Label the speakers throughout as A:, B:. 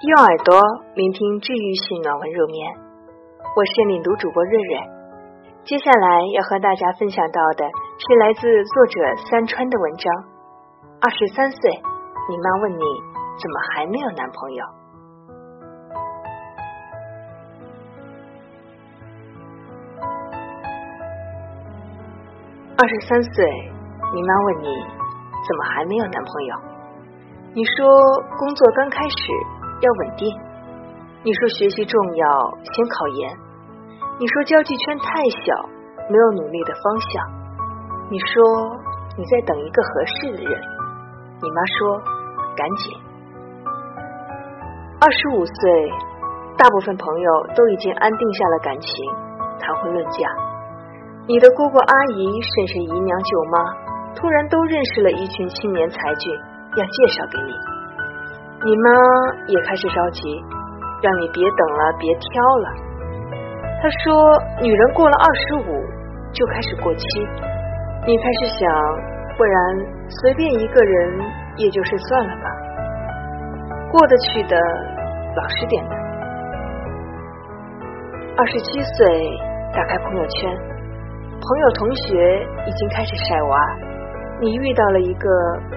A: 用耳朵聆听治愈系暖文入眠，我是领读主播瑞瑞。接下来要和大家分享到的是来自作者三川的文章。二十三岁，你妈问你怎么还没有男朋友？二十三岁，你妈问你怎么还没有男朋友？你说工作刚开始。要稳定。你说学习重要，先考研。你说交际圈太小，没有努力的方向。你说你在等一个合适的人。你妈说赶紧。二十五岁，大部分朋友都已经安定下了感情，谈婚论嫁。你的姑姑阿姨，甚至姨娘舅妈，突然都认识了一群青年才俊，要介绍给你。你妈也开始着急，让你别等了，别挑了。她说，女人过了二十五就开始过期。你开始想，不然随便一个人也就是算了吧，过得去的老实点的。二十七岁，打开朋友圈，朋友同学已经开始晒娃，你遇到了一个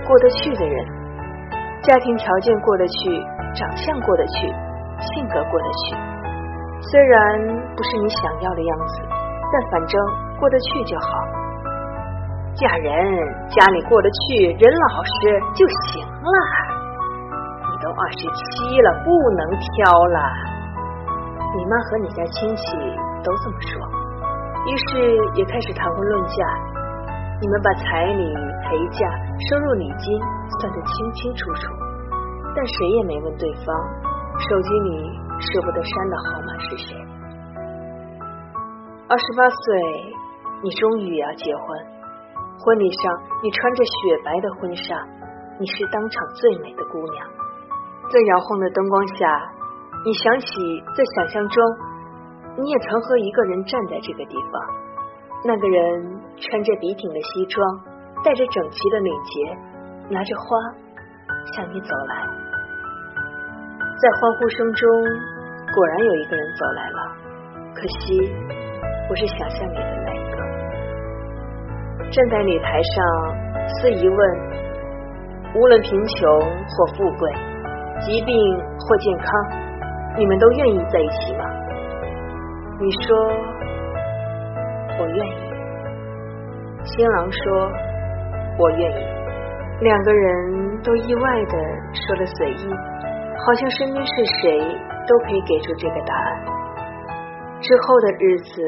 A: 过得去的人。家庭条件过得去，长相过得去，性格过得去。虽然不是你想要的样子，但反正过得去就好。嫁人家里过得去，人老实就行了。你都二十七了，不能挑了。你妈和你家亲戚都这么说，于是也开始谈婚论嫁。你们把彩礼、陪嫁、收入礼金算得清清楚楚，但谁也没问对方手机里舍不得删的号码是谁。二十八岁，你终于要结婚，婚礼上你穿着雪白的婚纱，你是当场最美的姑娘。在摇晃的灯光下，你想起在想象中，你也曾和一个人站在这个地方。那个人穿着笔挺的西装，带着整齐的领结，拿着花向你走来。在欢呼声中，果然有一个人走来了，可惜不是想象里的那一个。站在礼台上，司仪问：无论贫穷或富贵，疾病或健康，你们都愿意在一起吗？你说。我愿意。新郎说：“我愿意。”两个人都意外的说了随意，好像身边是谁都可以给出这个答案。之后的日子，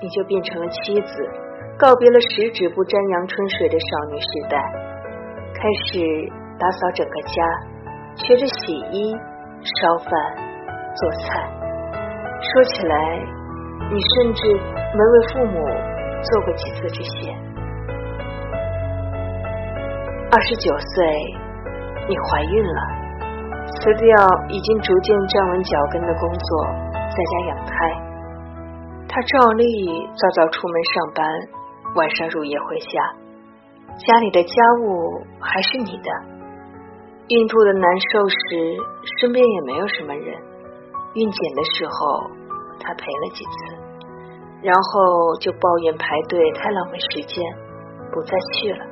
A: 你就变成了妻子，告别了十指不沾阳春水的少女时代，开始打扫整个家，学着洗衣、烧饭、做菜。说起来。你甚至没为父母做过几次这些。二十九岁，你怀孕了，辞掉已经逐渐站稳脚跟的工作，在家养胎。他照例早早出门上班，晚上入夜回家，家里的家务还是你的。孕吐的难受时，身边也没有什么人。孕检的时候。他陪了几次，然后就抱怨排队太浪费时间，不再去了。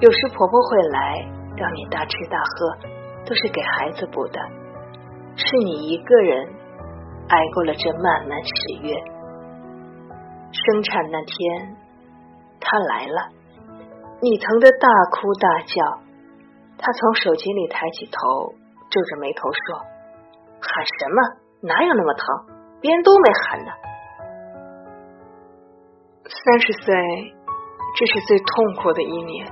A: 有时婆婆会来，让你大吃大喝，都是给孩子补的。是你一个人挨过了这漫漫十月。生产那天，他来了，你疼得大哭大叫。他从手机里抬起头，皱着眉头说：“喊什么？”哪有那么疼？别人都没喊呢。三十岁，这是最痛苦的一年。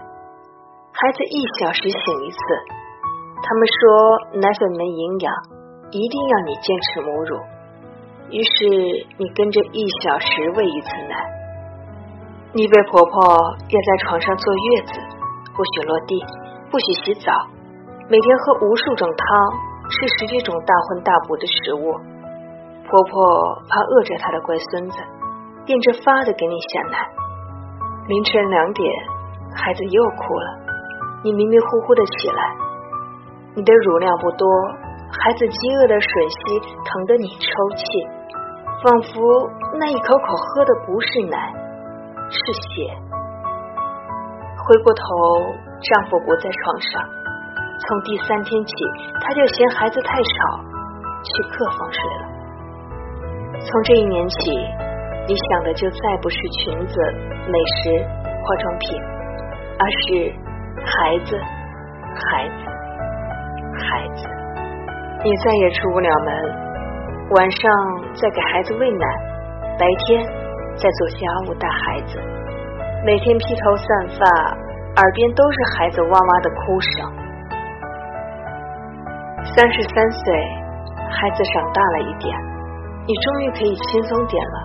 A: 孩子一小时醒一次，他们说奶粉没营养，一定要你坚持母乳。于是你跟着一小时喂一次奶。你被婆婆压在床上坐月子，不许落地，不许洗澡，每天喝无数种汤。吃十几种大荤大补的食物，婆婆怕饿着她的乖孙子，变着法的给你下奶。凌晨两点，孩子又哭了，你迷迷糊糊的起来，你的乳量不多，孩子饥饿的吮吸，疼得你抽泣，仿佛那一口口喝的不是奶，是血。回过头，丈夫不在床上，从第三天起，他就嫌孩子太吵，去客房睡了。从这一年起，你想的就再不是裙子、美食、化妆品，而是孩子，孩子，孩子。你再也出不了门，晚上在给孩子喂奶，白天在做家务带孩子，每天披头散发，耳边都是孩子哇哇的哭声。三十三岁，孩子长大了一点，你终于可以轻松点了。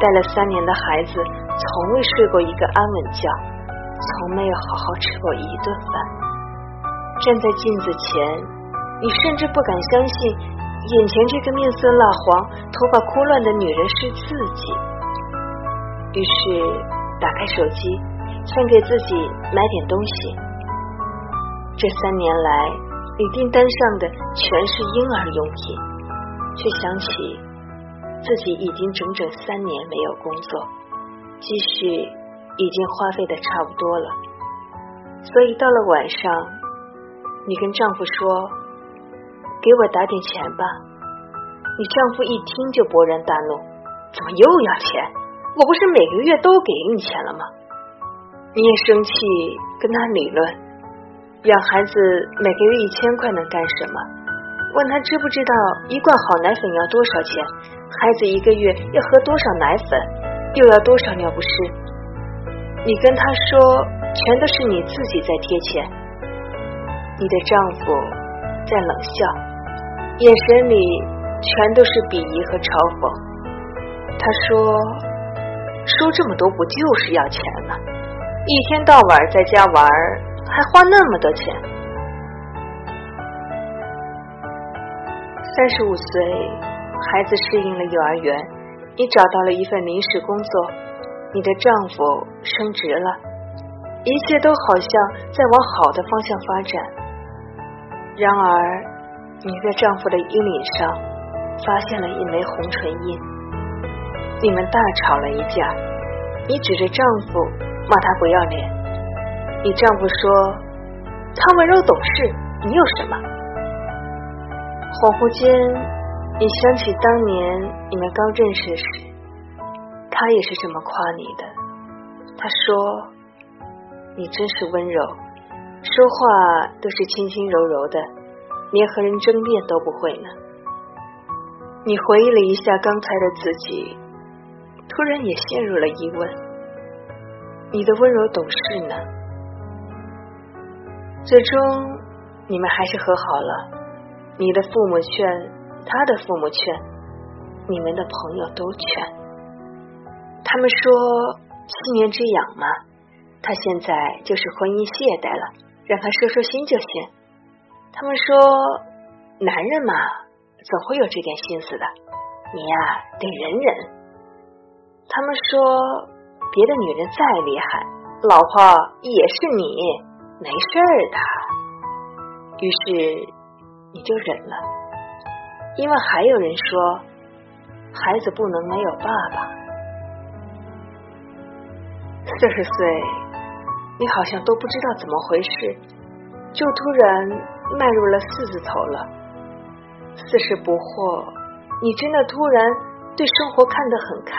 A: 带了三年的孩子，从未睡过一个安稳觉，从没有好好吃过一顿饭，站在镜子前。你甚至不敢相信，眼前这个面色蜡黄、头发枯乱的女人是自己。于是打开手机，想给自己买点东西。这三年来，你订单上的全是婴儿用品，却想起自己已经整整三年没有工作，积蓄已经花费的差不多了。所以到了晚上，你跟丈夫说。给我打点钱吧！你丈夫一听就勃然大怒，怎么又要钱？我不是每个月都给你钱了吗？你也生气，跟他理论，养孩子每个月一千块能干什么？问他知不知道一罐好奶粉要多少钱？孩子一个月要喝多少奶粉？又要多少尿不湿？你跟他说，全都是你自己在贴钱。你的丈夫在冷笑。眼神里全都是鄙夷和嘲讽。他说：“说这么多不就是要钱吗？一天到晚在家玩，还花那么多钱。”三十五岁，孩子适应了幼儿园，你找到了一份临时工作，你的丈夫升职了，一切都好像在往好的方向发展。然而。你在丈夫的衣领上发现了一枚红唇印，你们大吵了一架，你指着丈夫骂他不要脸，你丈夫说他温柔懂事，你有什么？恍惚间，你想起当年你们刚认识时，他也是这么夸你的，他说你真是温柔，说话都是轻轻柔柔的。连和人争辩都不会呢。你回忆了一下刚才的自己，突然也陷入了疑问：你的温柔懂事呢？最终，你们还是和好了。你的父母劝，他的父母劝，你们的朋友都劝。他们说七年之痒嘛，他现在就是婚姻懈怠了，让他收收心就行。他们说，男人嘛，总会有这点心思的。你呀，得忍忍。他们说，别的女人再厉害，老婆也是你，没事儿的。于是你就忍了，因为还有人说，孩子不能没有爸爸。四十岁，你好像都不知道怎么回事，就突然。迈入了四字头了，四十不惑，你真的突然对生活看得很开。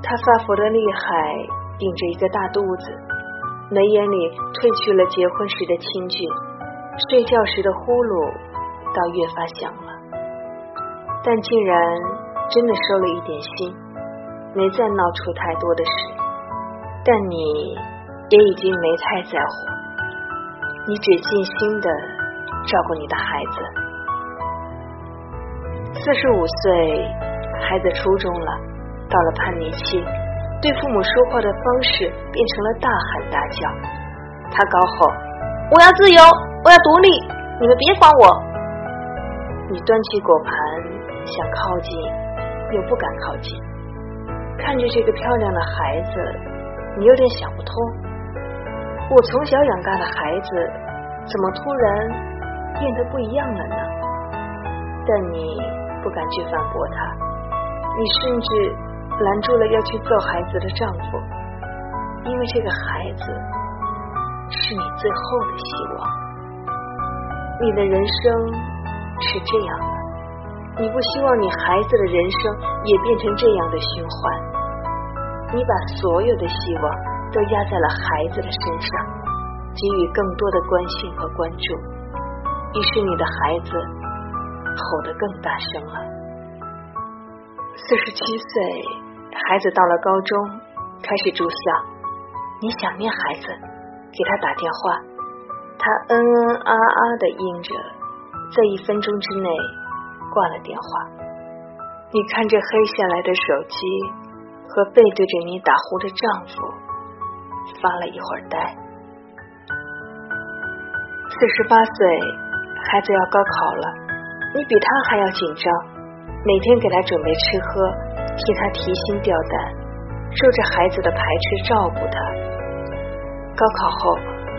A: 他发福的厉害，顶着一个大肚子，眉眼里褪去了结婚时的清俊，睡觉时的呼噜倒越发响了。但竟然真的收了一点心，没再闹出太多的事。但你也已经没太在乎。你只尽心的照顾你的孩子。四十五岁，孩子初中了，到了叛逆期，对父母说话的方式变成了大喊大叫。他高吼：“我要自由，我要独立，你们别管我！”你端起果盘想靠近，又不敢靠近。看着这个漂亮的孩子，你有点想不通。我从小养大的孩子，怎么突然变得不一样了呢？但你不敢去反驳他，你甚至拦住了要去揍孩子的丈夫，因为这个孩子是你最后的希望。你的人生是这样的，你不希望你孩子的人生也变成这样的循环，你把所有的希望都压在了孩子的身上，给予更多的关心和关注，于是你的孩子吼得更大声了。四十七岁，孩子到了高中，开始住校，你想念孩子，给他打电话。他嗯嗯啊啊的应着，在一分钟之内挂了电话。你看着黑下来的手机和背对着你打呼的丈夫，发了一会儿呆。四十八岁，孩子要高考了，你比他还要紧张，每天给他准备吃喝，替他提心吊胆，受着孩子的排斥照顾他。高考后。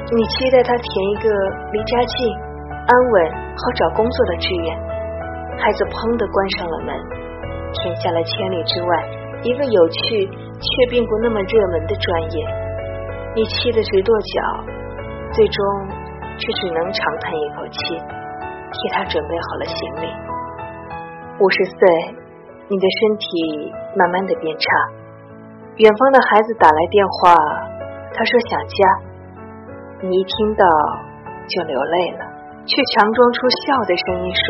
A: 你期待他填一个离家近、安稳、好找工作的志愿，孩子砰的关上了门，填下了千里之外一个有趣却并不那么热门的专业。你气得直跺脚，最终却只能长叹一口气，替他准备好了行李。五十岁，你的身体慢慢的变差，远方的孩子打来电话，他说想家。你一听到就流泪了，却强装出笑的声音说：“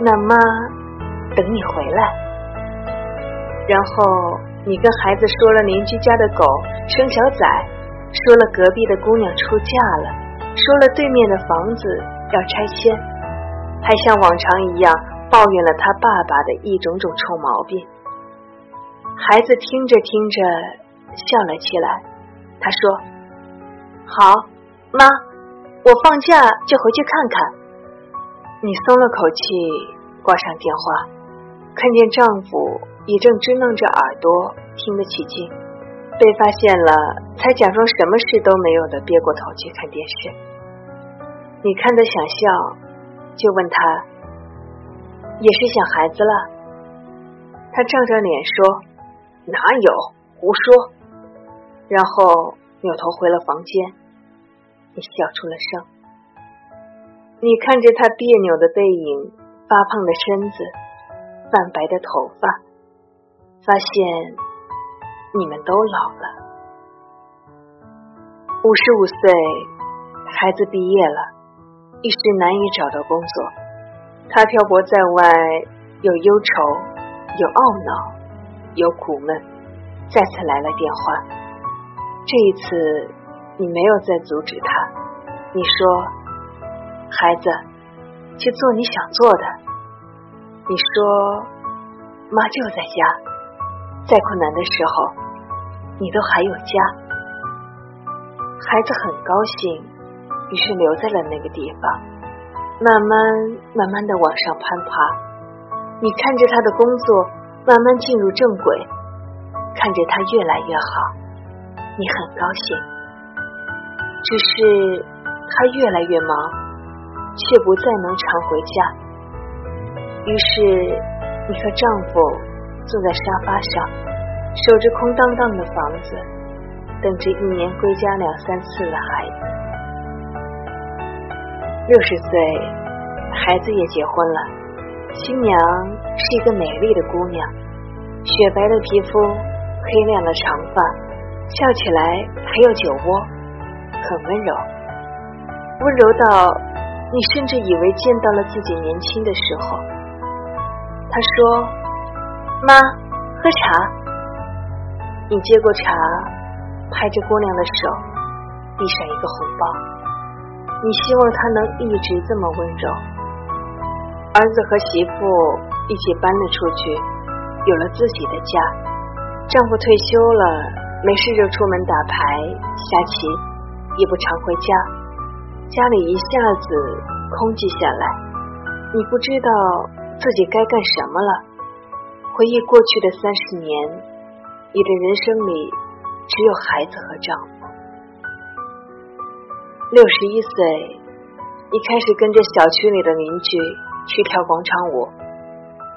A: 那妈等你回来。”然后你跟孩子说了邻居家的狗生小崽，说了隔壁的姑娘出嫁了，说了对面的房子要拆迁，还像往常一样抱怨了他爸爸的一种种臭毛病。孩子听着听着笑了起来，他说。好，妈，我放假就回去看看。你松了口气，挂上电话，看见丈夫也正支棱着耳朵听得起劲，被发现了，才假装什么事都没有的憋过头去看电视。你看他想笑，就问他，也是想孩子了？他涨着脸说，哪有，胡说。然后扭头回了房间。你笑出了声，你看着他别扭的背影、发胖的身子、泛白的头发，发现你们都老了。五十五岁，孩子毕业了，一时难以找到工作。他漂泊在外，有忧愁，有懊恼，有苦闷。再次来了电话，这一次。你没有再阻止他，你说：“孩子，去做你想做的。”你说：“妈就在家，再困难的时候，你都还有家。”孩子很高兴，于是留在了那个地方，慢慢慢慢的往上攀爬。你看着他的工作慢慢进入正轨，看着他越来越好，你很高兴。只是他越来越忙，却不再能常回家。于是，你和丈夫坐在沙发上，守着空荡荡的房子，等着一年归家两三次的孩子。六十岁，孩子也结婚了，新娘是一个美丽的姑娘，雪白的皮肤，黑亮的长发，笑起来还有酒窝。很温柔，温柔到你甚至以为见到了自己年轻的时候。他说：“妈，喝茶。”你接过茶，拍着姑娘的手，递上一个红包。你希望他能一直这么温柔。儿子和媳妇一起搬了出去，有了自己的家。丈夫退休了，没事就出门打牌、下棋。也不常回家，家里一下子空寂下来，你不知道自己该干什么了。回忆过去的三十年，你的人生里只有孩子和丈夫。六十一岁，你开始跟着小区里的邻居去跳广场舞，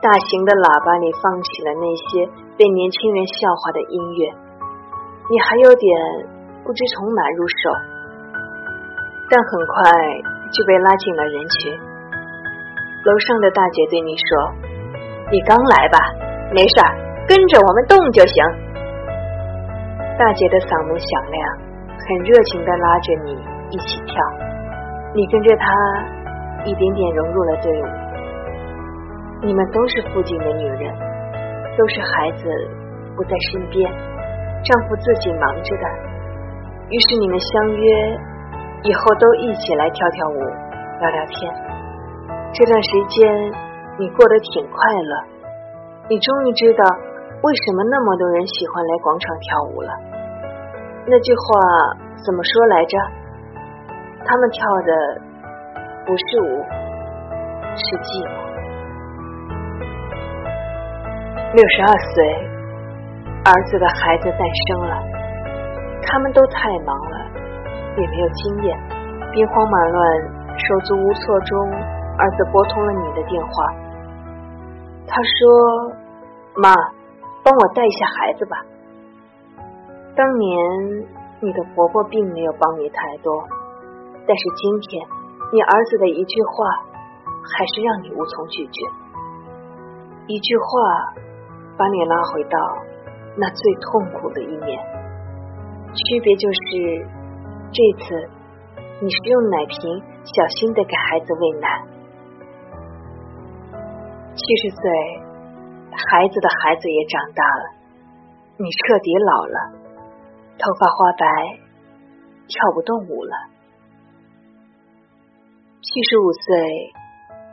A: 大型的喇叭里放起了那些被年轻人笑话的音乐，你还有点不知从哪入手，但很快就被拉进了人群。楼上的大姐对你说：“你刚来吧，没事儿，跟着我们动就行。”大姐的嗓门响亮，很热情的拉着你一起跳，你跟着他一点点融入了队伍。你们都是附近的女人，都是孩子不在身边，丈夫自己忙着的，于是你们相约以后都一起来跳跳舞，聊聊天。这段时间你过得挺快乐，你终于知道为什么那么多人喜欢来广场跳舞了。那句话怎么说来着？他们跳的不是舞，是寂寞。六十二岁，儿子的孩子诞生了，他们都太忙了，也没有经验，兵荒马乱、手足无措中。儿子拨通了你的电话，他说：“妈，帮我带一下孩子吧。”当年你的婆婆并没有帮你太多，但是今天你儿子的一句话，还是让你无从拒绝。一句话把你拉回到那最痛苦的一面，区别就是这次你是用奶瓶小心的给孩子喂奶。七十岁，孩子的孩子也长大了，你彻底老了，头发花白，跳不动舞了。七十五岁，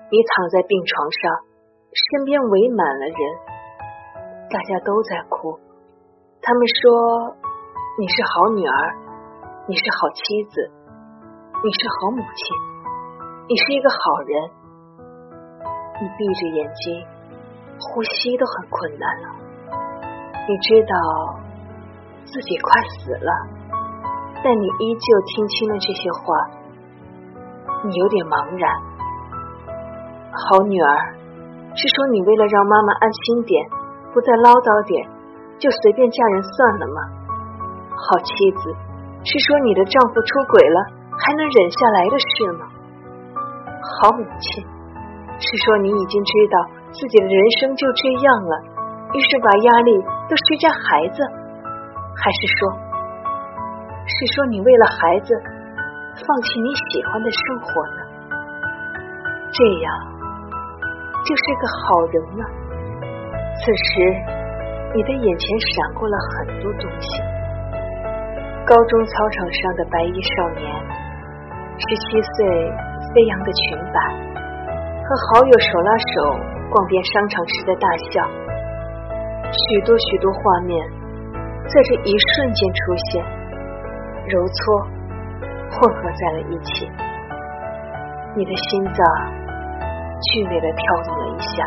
A: 你躺在病床上，身边围满了人，大家都在哭。他们说你是好女儿，你是好妻子，你是好母亲，你是一个好人。你闭着眼睛，呼吸都很困难了。你知道自己快死了，但你依旧听清了这些话。你有点茫然。好女儿，是说你为了让妈妈安心点，不再唠叨点，就随便嫁人算了吗？好妻子，是说你的丈夫出轨了，还能忍下来的事吗？好母亲。是说你已经知道自己的人生就这样了，于是把压力都施加孩子，还是说，是说你为了孩子放弃你喜欢的生活呢？这样就是个好人了。此时你的眼前闪过了很多东西：高中操场上的白衣少年，十七岁飞扬的裙摆。和好友手拉手逛遍商场时的大笑，许多许多画面在这一瞬间出现，揉搓混合在了一起。你的心脏剧烈的跳动了一下，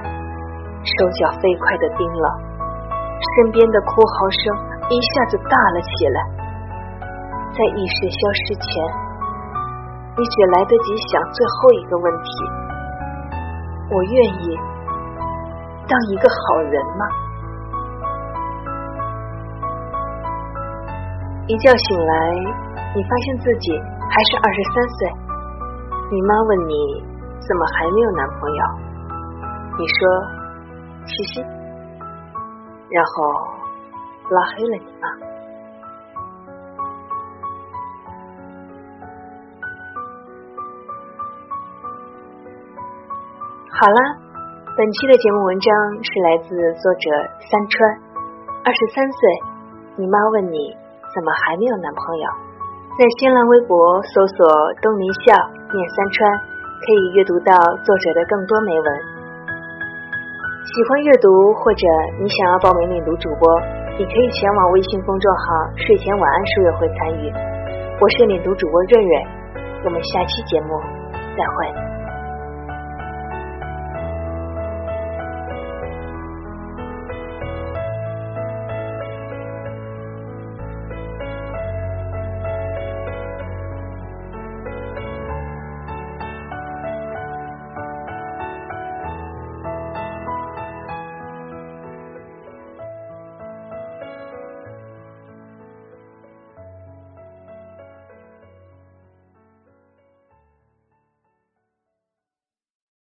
A: 手脚飞快的冰冷，身边的哭嚎声一下子大了起来。在意识消失前，你只来得及想最后一个问题。我愿意当一个好人吗？一觉醒来，你发现自己还是二十三岁。你妈问你怎么还没有男朋友？你说嘻嘻，然后拉黑了你妈。好了，本期的节目文章是来自作者三川，二十三岁，你妈问你怎么还没有男朋友？在新浪微博搜索“东林笑念三川”，可以阅读到作者的更多美文。喜欢阅读或者你想要报名领读主播，你可以前往微信公众号“睡前晚安书友会”参与。我是领读主播瑞瑞，我们下期节目再会。